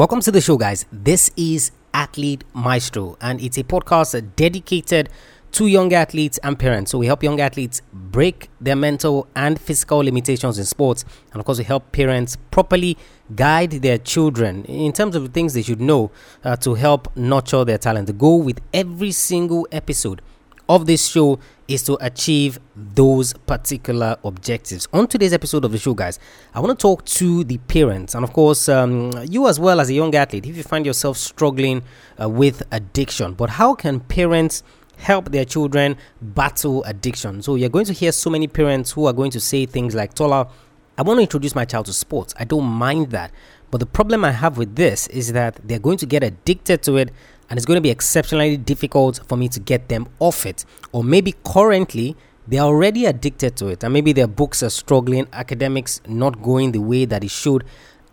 Welcome to the show, guys. This is Athlete Maestro, and it's a podcast dedicated to young athletes and parents. So, we help young athletes break their mental and physical limitations in sports, and of course, we help parents properly guide their children in terms of the things they should know uh, to help nurture their talent. The goal with every single episode of this show is to achieve those particular objectives. On today's episode of the show, guys, I want to talk to the parents and, of course, um, you as well as a young athlete. If you find yourself struggling uh, with addiction, but how can parents help their children battle addiction? So, you're going to hear so many parents who are going to say things like, Tola, I want to introduce my child to sports. I don't mind that. But the problem I have with this is that they're going to get addicted to it and it's going to be exceptionally difficult for me to get them off it. Or maybe currently they're already addicted to it, and maybe their books are struggling, academics not going the way that it should,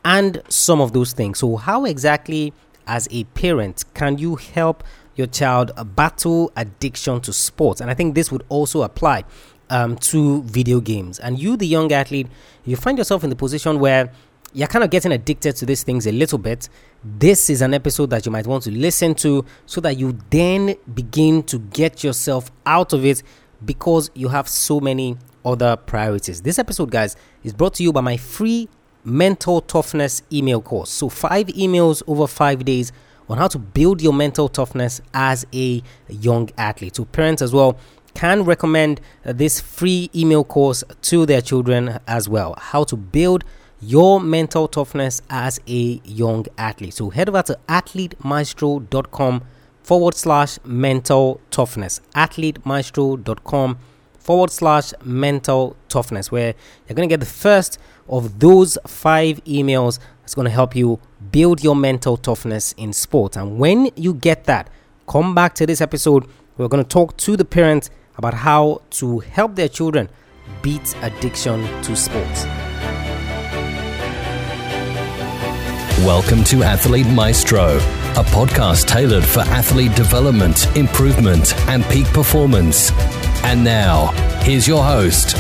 and some of those things. So, how exactly, as a parent, can you help your child battle addiction to sports? And I think this would also apply um, to video games. And you, the young athlete, you find yourself in the position where you're kind of getting addicted to these things a little bit, this is an episode that you might want to listen to so that you then begin to get yourself out of it because you have so many other priorities. This episode, guys, is brought to you by my free mental toughness email course. So, five emails over five days on how to build your mental toughness as a young athlete. So, parents as well can recommend this free email course to their children as well. How to build your mental toughness as a young athlete. So head over to athletemaestro.com forward slash mental toughness. Athletemaestro.com forward slash mental toughness, where you're going to get the first of those five emails that's going to help you build your mental toughness in sport. And when you get that, come back to this episode. We're going to talk to the parents about how to help their children beat addiction to sports. Welcome to Athlete Maestro, a podcast tailored for athlete development, improvement, and peak performance. And now, here's your host.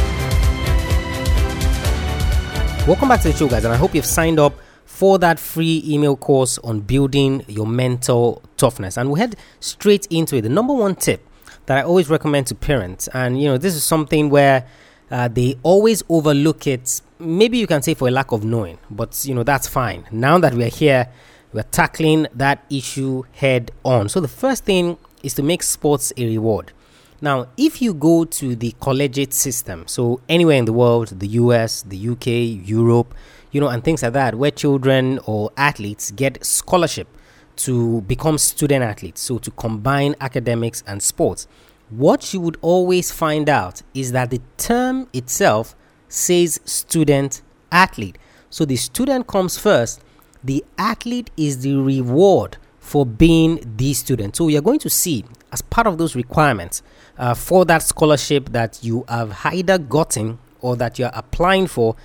Welcome back to the show, guys, and I hope you've signed up for that free email course on building your mental toughness. And we'll head straight into it. The number one tip that I always recommend to parents, and you know, this is something where uh, they always overlook it maybe you can say for a lack of knowing, but you know, that's fine. Now that we're here, we're tackling that issue head on. So the first thing is to make sports a reward. Now, if you go to the collegiate system, so anywhere in the world, the US, the UK, Europe, you know, and things like that, where children or athletes get scholarship to become student athletes, so to combine academics and sports, what you would always find out is that the term itself says student athlete. So the student comes first, the athlete is the reward for being the student. So you're going to see as part of those requirements uh, for that scholarship that you have either gotten or that you're applying for,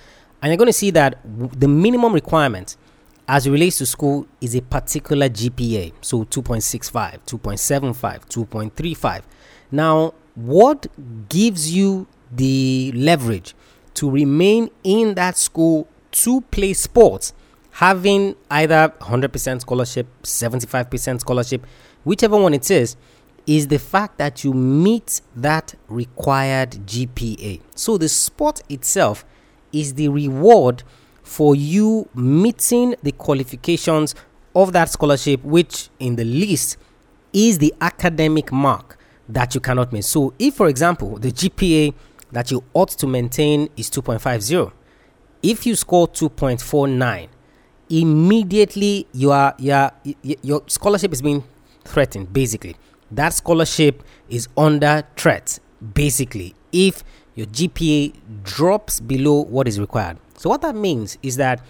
and you're going to see that the minimum requirement as it relates to school is a particular GPA. So 2.65, 2.75, 2.35. Now, what gives you the leverage to remain in that school to play sports, having either 100% scholarship, 75% scholarship, whichever one it is, is the fact that you meet that required GPA. So the sport itself is the reward for you meeting the qualifications of that scholarship, which in the list is the academic mark that you cannot miss. So, if, for example, the GPA that you ought to maintain is 2.50. If you score 2.49, immediately you are, you are, your scholarship is being threatened, basically. That scholarship is under threat, basically, if your GPA drops below what is required. So, what that means is that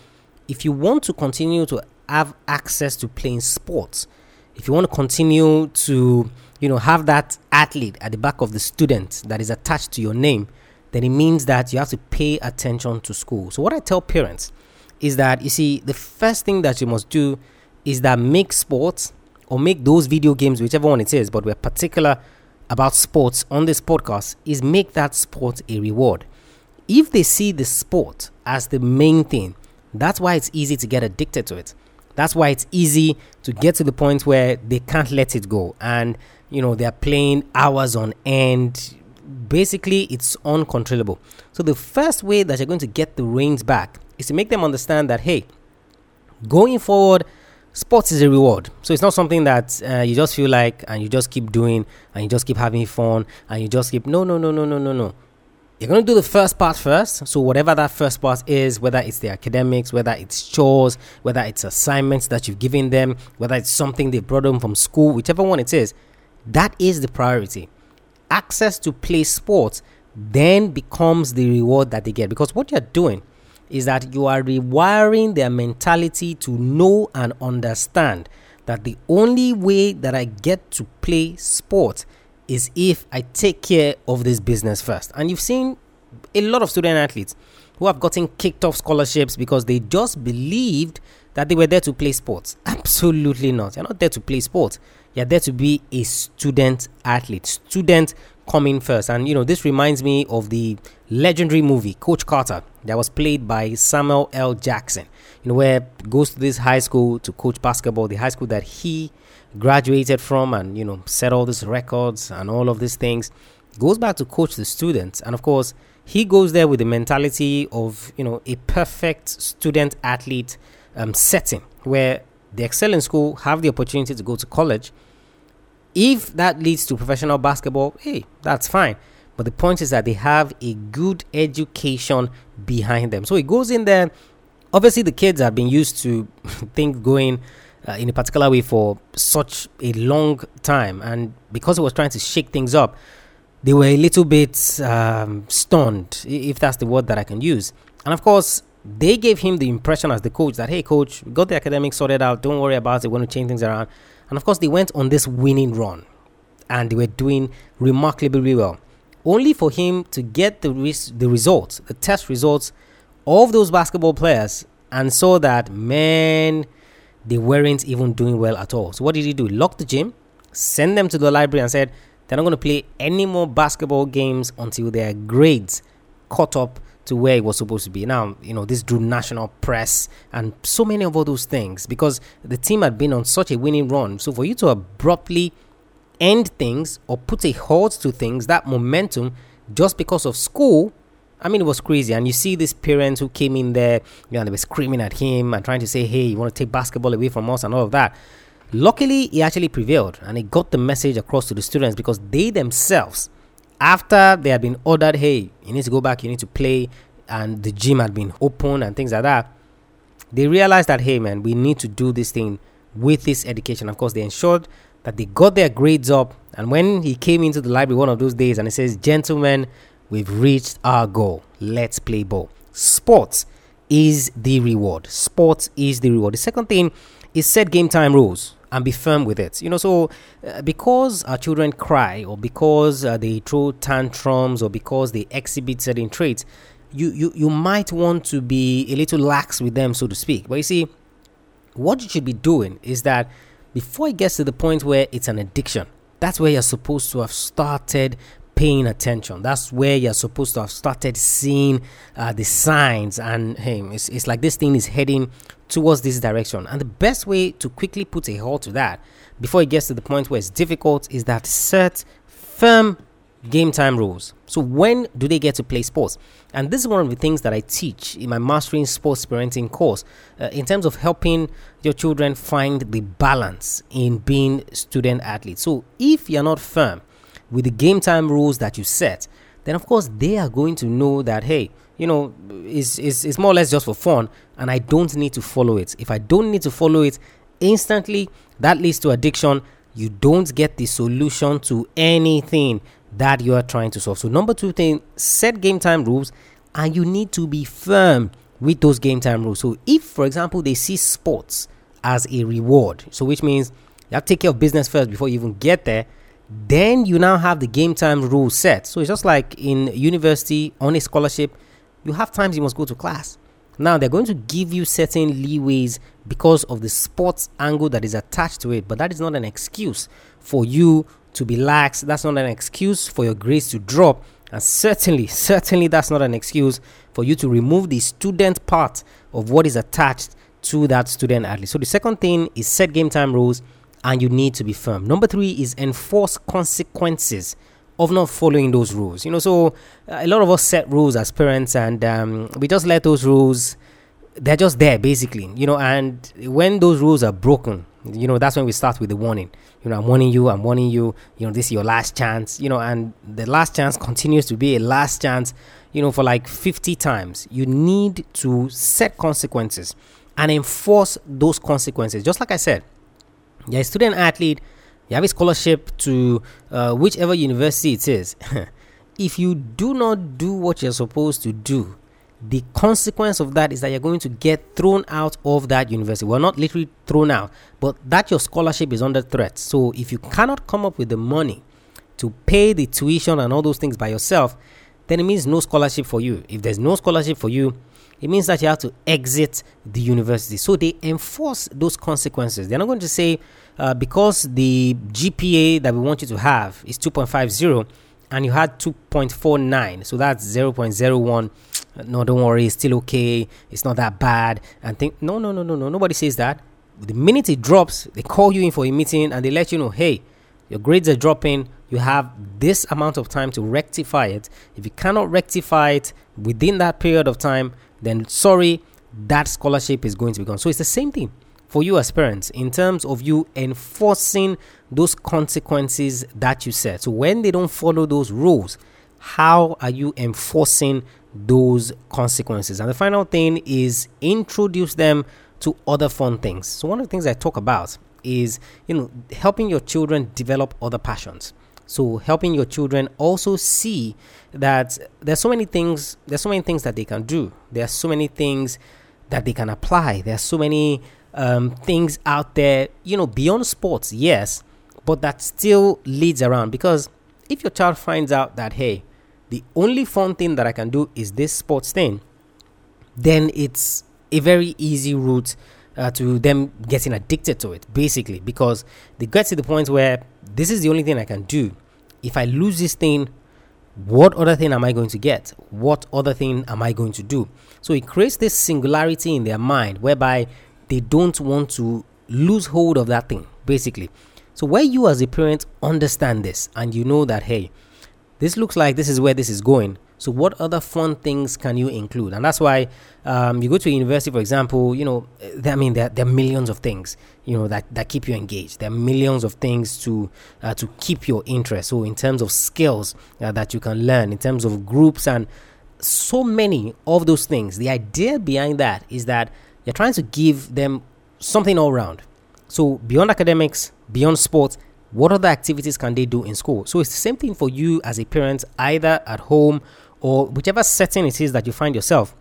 if you want to continue to have access to playing sports, if you want to continue to you know have that athlete at the back of the student that is attached to your name then it means that you have to pay attention to school. So what i tell parents is that you see the first thing that you must do is that make sports or make those video games whichever one it is but we're particular about sports on this podcast is make that sport a reward if they see the sport as the main thing that's why it's easy to get addicted to it That's why it's easy to get to the point where they can't let it go. And, you know, they're playing hours on end. Basically, it's uncontrollable. So, the first way that you're going to get the reins back is to make them understand that, hey, going forward, sports is a reward. So, it's not something that uh, you just feel like and you just keep doing and you just keep having fun and you just keep, no, no, no, no, no, no, no you're going to do the first part first. So, whatever that first part is, whether it's the academics, whether it's chores, whether it's assignments that you've given them, whether it's something they brought them from school, whichever one it is, that is the priority. Access to play sports then becomes the reward that they get because what you're doing is that you are rewiring their mentality to know and understand that the only way that I get to play sports is if I take care of this business first. And you've seen a lot of student athletes who have gotten kicked off scholarships because they just believed that they were there to play sports. Absolutely not. You're not there to play sports. You're there to be a student athlete. Student coming first. And you know, this reminds me of the legendary movie Coach Carter that was played by Samuel L. Jackson. You know, where goes to this high school to coach basketball, the high school that he graduated from and you know set all these records and all of these things goes back to coach the students. And of course he goes there with the mentality of you know a perfect student athlete um, setting where they excel in school have the opportunity to go to college. If that leads to professional basketball hey that's fine. But the point is that they have a good education behind them. So it goes in there. Obviously the kids have been used to think going uh, in a particular way for such a long time. And because he was trying to shake things up, they were a little bit um, stunned, if that's the word that I can use. And of course, they gave him the impression as the coach that, hey, coach, we got the academics sorted out. Don't worry about it. We're going to change things around. And of course, they went on this winning run and they were doing remarkably well. Only for him to get the, res- the results, the test results of those basketball players, and saw that, man, they weren't even doing well at all. So what did he do? Locked the gym, sent them to the library, and said they're not going to play any more basketball games until their grades caught up to where it was supposed to be. Now, you know, this drew national press and so many of all those things because the team had been on such a winning run. So for you to abruptly end things or put a halt to things, that momentum, just because of school, I mean, it was crazy. And you see these parents who came in there, you know, they were screaming at him and trying to say, hey, you want to take basketball away from us and all of that. Luckily, he actually prevailed and he got the message across to the students because they themselves, after they had been ordered, hey, you need to go back, you need to play, and the gym had been open and things like that, they realized that, hey, man, we need to do this thing with this education. Of course, they ensured that they got their grades up. And when he came into the library one of those days and he says, gentlemen, We've reached our goal. Let's play ball. Sports is the reward. Sports is the reward. The second thing is set game time rules and be firm with it. You know, so uh, because our children cry or because uh, they throw tantrums or because they exhibit certain traits, you, you, you might want to be a little lax with them, so to speak. But you see, what you should be doing is that before it gets to the point where it's an addiction, that's where you're supposed to have started paying attention. That's where you're supposed to have started seeing uh, the signs. And hey, it's, it's like this thing is heading towards this direction. And the best way to quickly put a halt to that before it gets to the point where it's difficult is that set firm game time rules. So when do they get to play sports? And this is one of the things that I teach in my mastering sports parenting course uh, in terms of helping your children find the balance in being student athletes. So if you're not firm with the game time rules that you set, then of course they are going to know that hey, you know, it's, it's, it's more or less just for fun, and I don't need to follow it. If I don't need to follow it, instantly that leads to addiction. You don't get the solution to anything that you are trying to solve. So, number two thing, set game time rules, and you need to be firm with those game time rules. So, if for example they see sports as a reward, so which means you have to take care of business first before you even get there then you now have the game time rule set. So it's just like in university on a scholarship, you have times you must go to class. Now they're going to give you certain leeways because of the sports angle that is attached to it, but that is not an excuse for you to be lax. That's not an excuse for your grades to drop. And certainly, certainly, that's not an excuse for you to remove the student part of what is attached to that student athlete. So the second thing is set game time rules and you need to be firm. Number three is enforce consequences of not following those rules. You know, so a lot of us set rules as parents and um, we just let those rules, they're just there basically, you know, and when those rules are broken, you know, that's when we start with the warning. You know, I'm warning you, I'm warning you, you know, this is your last chance, you know, and the last chance continues to be a last chance, you know, for like 50 times. You need to set consequences and enforce those consequences. Just like I said, you're a student athlete, you have a scholarship to uh, whichever university it is. if you do not do what you're supposed to do, the consequence of that is that you're going to get thrown out of that university. Well, not literally thrown out, but that your scholarship is under threat. So if you cannot come up with the money to pay the tuition and all those things by yourself, then it means no scholarship for you. If there's no scholarship for you, it means that you have to exit the university. So they enforce those consequences. They're not going to say, uh, because the GPA that we want you to have is 2.50 and you had 2.49, so that's 0.01. No, don't worry, it's still okay. It's not that bad. And think, no, no, no, no, no. Nobody says that. The minute it drops, they call you in for a meeting and they let you know, hey, your grades are dropping. You have this amount of time to rectify it. If you cannot rectify it within that period of time, then sorry, that scholarship is going to be gone. So it's the same thing for you as parents in terms of you enforcing those consequences that you set. So when they don't follow those rules, how are you enforcing those consequences? And the final thing is introduce them to other fun things. So one of the things I talk about is, you know, helping your children develop other passions. So helping your children also see that there's so many things there's so many things that they can do. There are so many things that they can apply. There are so many um, things out there, you know, beyond sports, yes, but that still leads around because if your child finds out that hey, the only fun thing that I can do is this sports thing, then it's a very easy route uh, to them getting addicted to it, basically, because they get to the point where this is the only thing I can do. If I lose this thing, what other thing am I going to get? What other thing am I going to do? So it creates this singularity in their mind whereby they don't want to lose hold of that thing, basically. So, where you as a parent understand this and you know that, hey, this looks like this is where this is going, so, what other fun things can you include? And that's why um, you go to university, for example, you know, I mean, there, there, are millions of things, you know, that, that keep you engaged. There are millions of things to uh, to keep your interest. So, in terms of skills uh, that you can learn, in terms of groups, and so many of those things, the idea behind that is that you're trying to give them something all around. So, beyond academics, beyond sports, what other activities can they do in school? So, it's the same thing for you as a parent, either at home or whichever setting it is that you find yourself,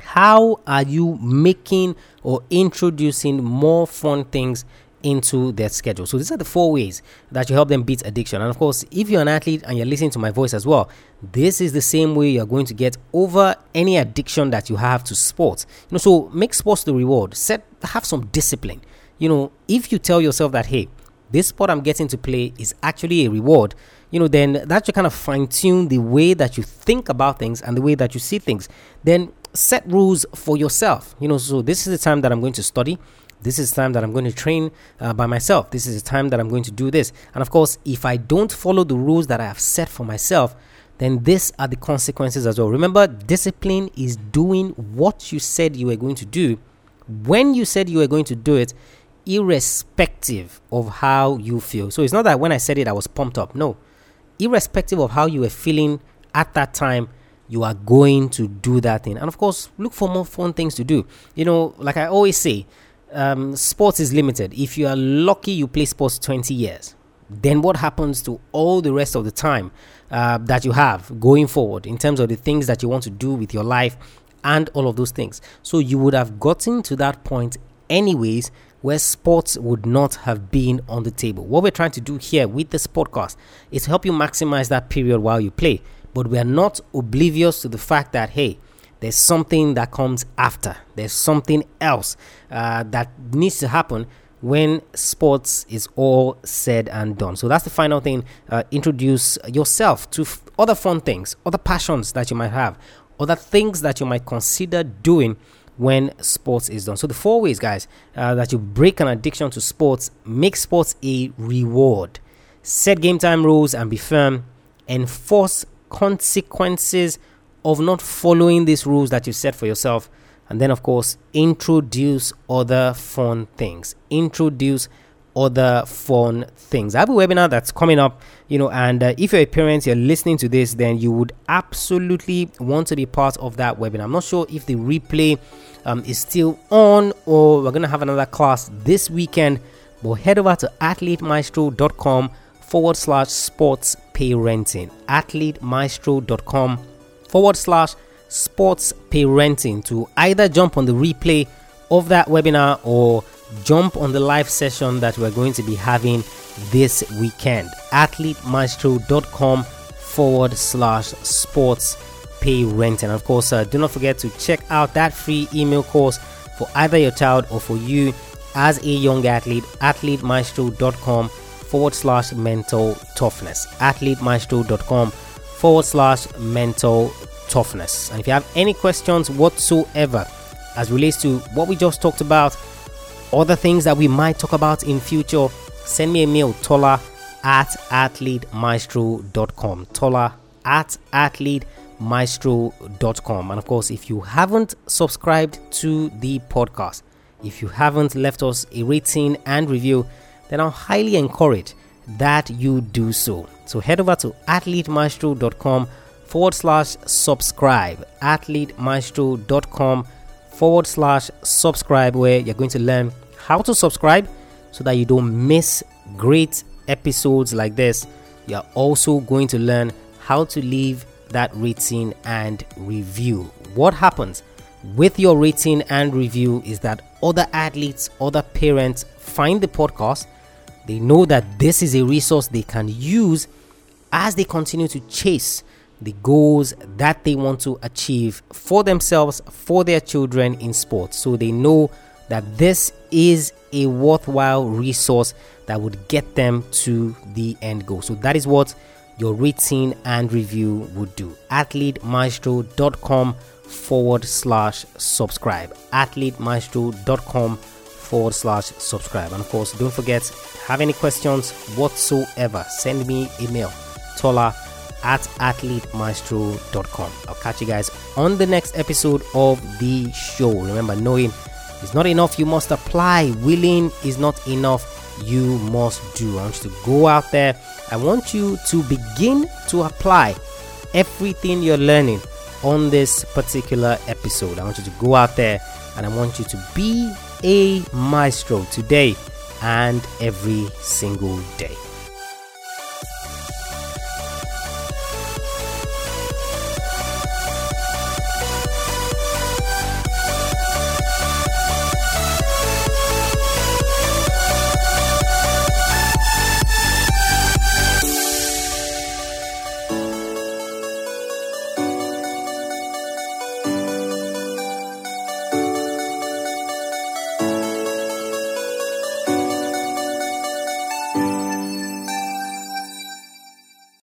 how are you making or introducing more fun things into their schedule. So these are the four ways that you help them beat addiction. And of course, if you're an athlete and you're listening to my voice as well, this is the same way you're going to get over any addiction that you have to sports. You know, so make sports the reward. Set have some discipline. You know, if you tell yourself that hey, this sport I'm getting to play is actually a reward, you know, then that should kind of fine tune the way that you think about things and the way that you see things. Then set rules for yourself. You know, so this is the time that I'm going to study. This is the time that I'm going to train uh, by myself. This is the time that I'm going to do this. And of course, if I don't follow the rules that I have set for myself, then these are the consequences as well. Remember, discipline is doing what you said you were going to do when you said you were going to do it, irrespective of how you feel. So it's not that when I said it, I was pumped up. No, irrespective of how you were feeling at that time, you are going to do that thing. And of course, look for more fun things to do. You know, like I always say, um, sports is limited. If you are lucky, you play sports 20 years. Then what happens to all the rest of the time uh, that you have going forward in terms of the things that you want to do with your life and all of those things? So you would have gotten to that point anyways where sports would not have been on the table. What we're trying to do here with this podcast is help you maximize that period while you play. But we are not oblivious to the fact that, hey, there's something that comes after. There's something else uh, that needs to happen when sports is all said and done. So that's the final thing. Uh, introduce yourself to f- other fun things, other passions that you might have, other things that you might consider doing when sports is done. So the four ways, guys, uh, that you break an addiction to sports, make sports a reward, set game time rules and be firm, enforce consequences of not following these rules that you set for yourself, and then of course introduce other fun things. Introduce other fun things. I have a webinar that's coming up, you know, and uh, if you're a parent, you're listening to this, then you would absolutely want to be part of that webinar. I'm not sure if the replay um, is still on or we're going to have another class this weekend, but head over to athletemaestro.com forward slash sports parenting. Athletemaestro.com forward slash sports parenting to either jump on the replay of that webinar or jump on the live session that we're going to be having this weekend. AthleteMaestro.com forward slash sports parenting. And of course, uh, do not forget to check out that free email course for either your child or for you as a young athlete. AthleteMaestro.com forward slash mental toughness. AthleteMaestro.com forward slash mental toughness. And if you have any questions whatsoever as relates to what we just talked about, other things that we might talk about in future, send me a mail, Tola at athletemaestro.com. Tola at athletemaestro.com. And of course, if you haven't subscribed to the podcast, if you haven't left us a rating and review, then I'll highly encourage that you do so. So head over to athletemaestro.com forward slash subscribe. Athletemaestro.com forward slash subscribe, where you're going to learn how to subscribe so that you don't miss great episodes like this. You're also going to learn how to leave that rating and review. What happens with your rating and review is that other athletes, other parents find the podcast. They know that this is a resource they can use as they continue to chase the goals that they want to achieve for themselves, for their children in sports. So they know that this is a worthwhile resource that would get them to the end goal. So that is what your rating and review would do. AthleteMaestro.com forward slash subscribe. AthleteMaestro.com forward slash subscribe. And of course, don't forget, have any questions whatsoever, send me email. Tola at athletemaestro.com. I'll catch you guys on the next episode of the show. Remember, knowing is not enough, you must apply. Willing is not enough, you must do. I want you to go out there. I want you to begin to apply everything you're learning on this particular episode. I want you to go out there and I want you to be a maestro today and every single day.